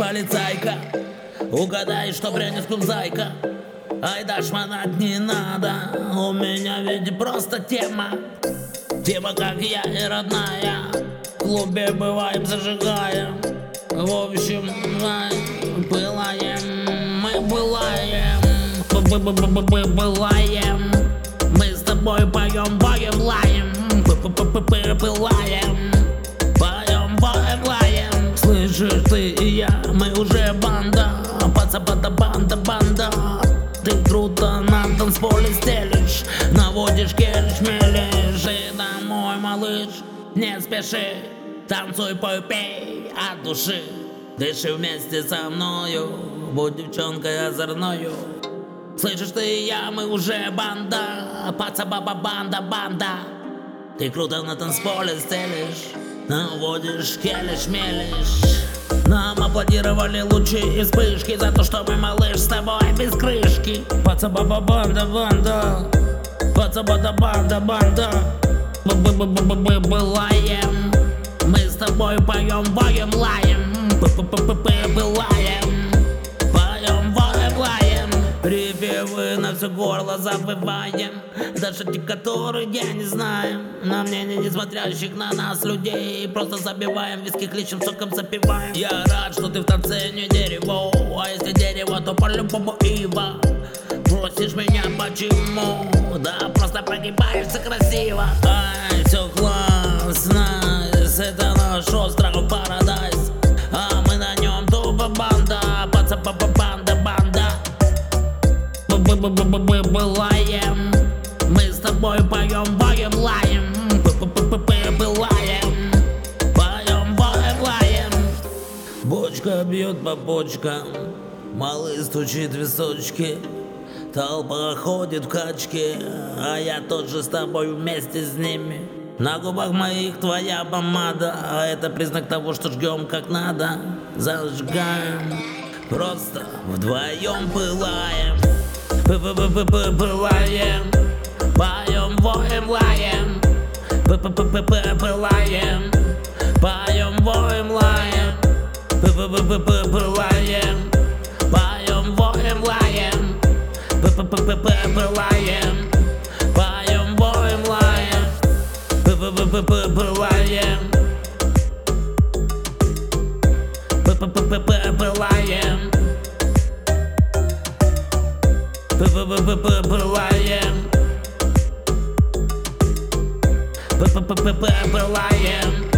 полицайка. Угадай, что принес зайка. Ай да шмонать не надо. У меня ведь просто тема. Тема как я и родная. В клубе бываем, зажигаем. В общем, пылаем. Мы пылаем. Бываем Мы с тобой поем, поем, лаем. Пылаем банда Пацапата банда, банда Ты круто на танцполе стелишь Наводишь келиш, мелешь. И домой, малыш, не спеши Танцуй, пой, пей от души. Дыши вместе со мною Будь девчонкой озорною. Слышишь ты я, мы уже банда Паца баба банда, банда. Ты круто на танцполе стелишь Наводишь, келишь, мелешь нам аплодировали лучи и вспышки За то, что мы, малыш, с тобой без крышки. Паца баба банда, банда Паца бада банда, банда Былаем Мы с тобой поем, поем, лаем Былаем Припевы на все горло забываем. Даже те, которые я не знаю. На мнение не смотрящих на нас людей. Просто забиваем виски кличем, соком запиваем. Я рад, что ты в танце не дерево. А если дерево, то по-любому ива. Просишь меня почему? Да просто погибаешься красиво. Ай, все классно Это наш Былаем Мы с тобой поем, поем, лаем Былаем Поем, поем, лаем Бочка бьет по почкам Малый стучит височки Толпа ходит в качке А я тоже с тобой вместе с ними. На губах моих твоя помада А это признак того, что жгем как надо Зажигаем Просто вдвоем пылаем Пылаем Поем, воем, лаем Пылаем Поем, воем, лаем Пылаем Поем, воем, лаем Пылаем Поем, воем, лаем Пылаем Пылаем Пылаем Пылаем